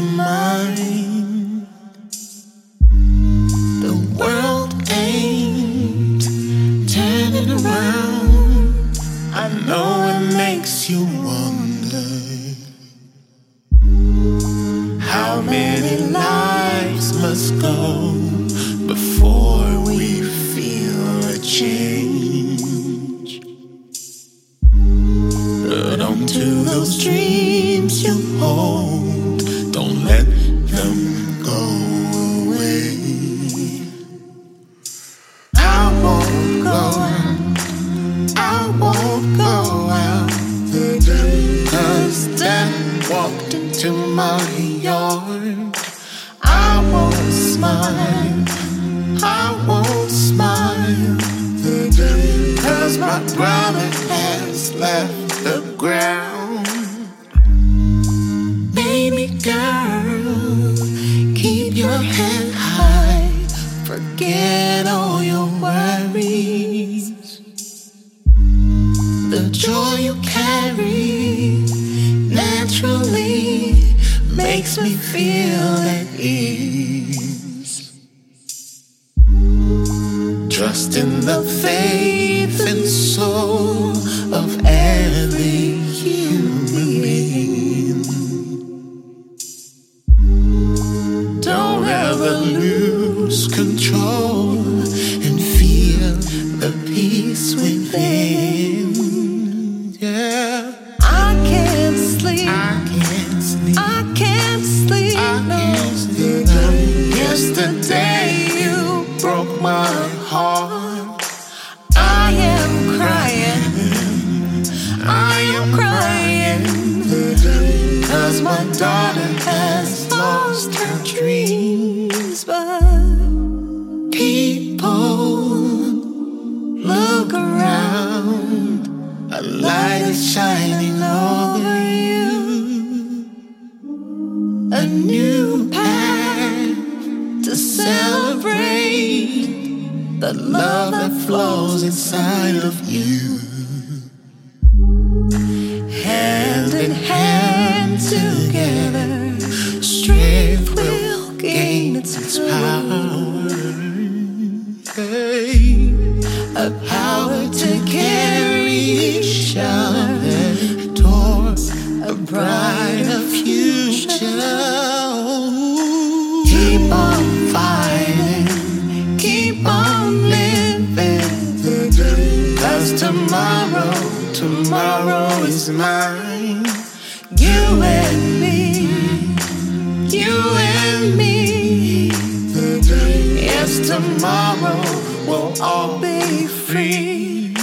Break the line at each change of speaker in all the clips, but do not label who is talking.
mine. The world ain't turning around. I know it makes you wonder how many lives must go before we feel a change. But onto those dreams you hold, Death walked into my yard. I won't smile, I won't smile. Cause my brother has left the ground. Baby girl, keep your head high. Forget all your worries. The joy you carry naturally makes me feel at ease. Trust in the faith and soul of every human being. Don't ever lose control Yesterday you broke my heart.
I am crying.
I am crying. Cause my daughter has lost her dreams.
But
People look around. A light is shining over you. A new the love that flows inside of you. Hand in hand together, strength will gain its power. A power to carry each other towards a brighter future. Tomorrow, tomorrow is mine. You and me, you and me. Yes, tomorrow we'll all be free.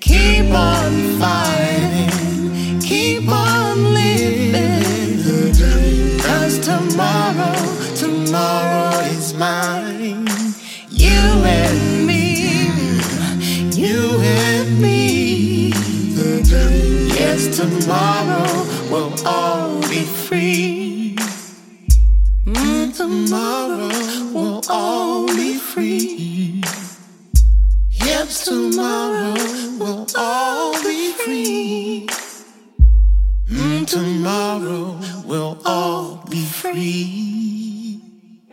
Keep on fighting, keep on living. Cause tomorrow, tomorrow is mine. Tomorrow we'll all be free. Mm, tomorrow we'll all be free. Yes, tomorrow we'll all be free. Mm, tomorrow we'll all be free.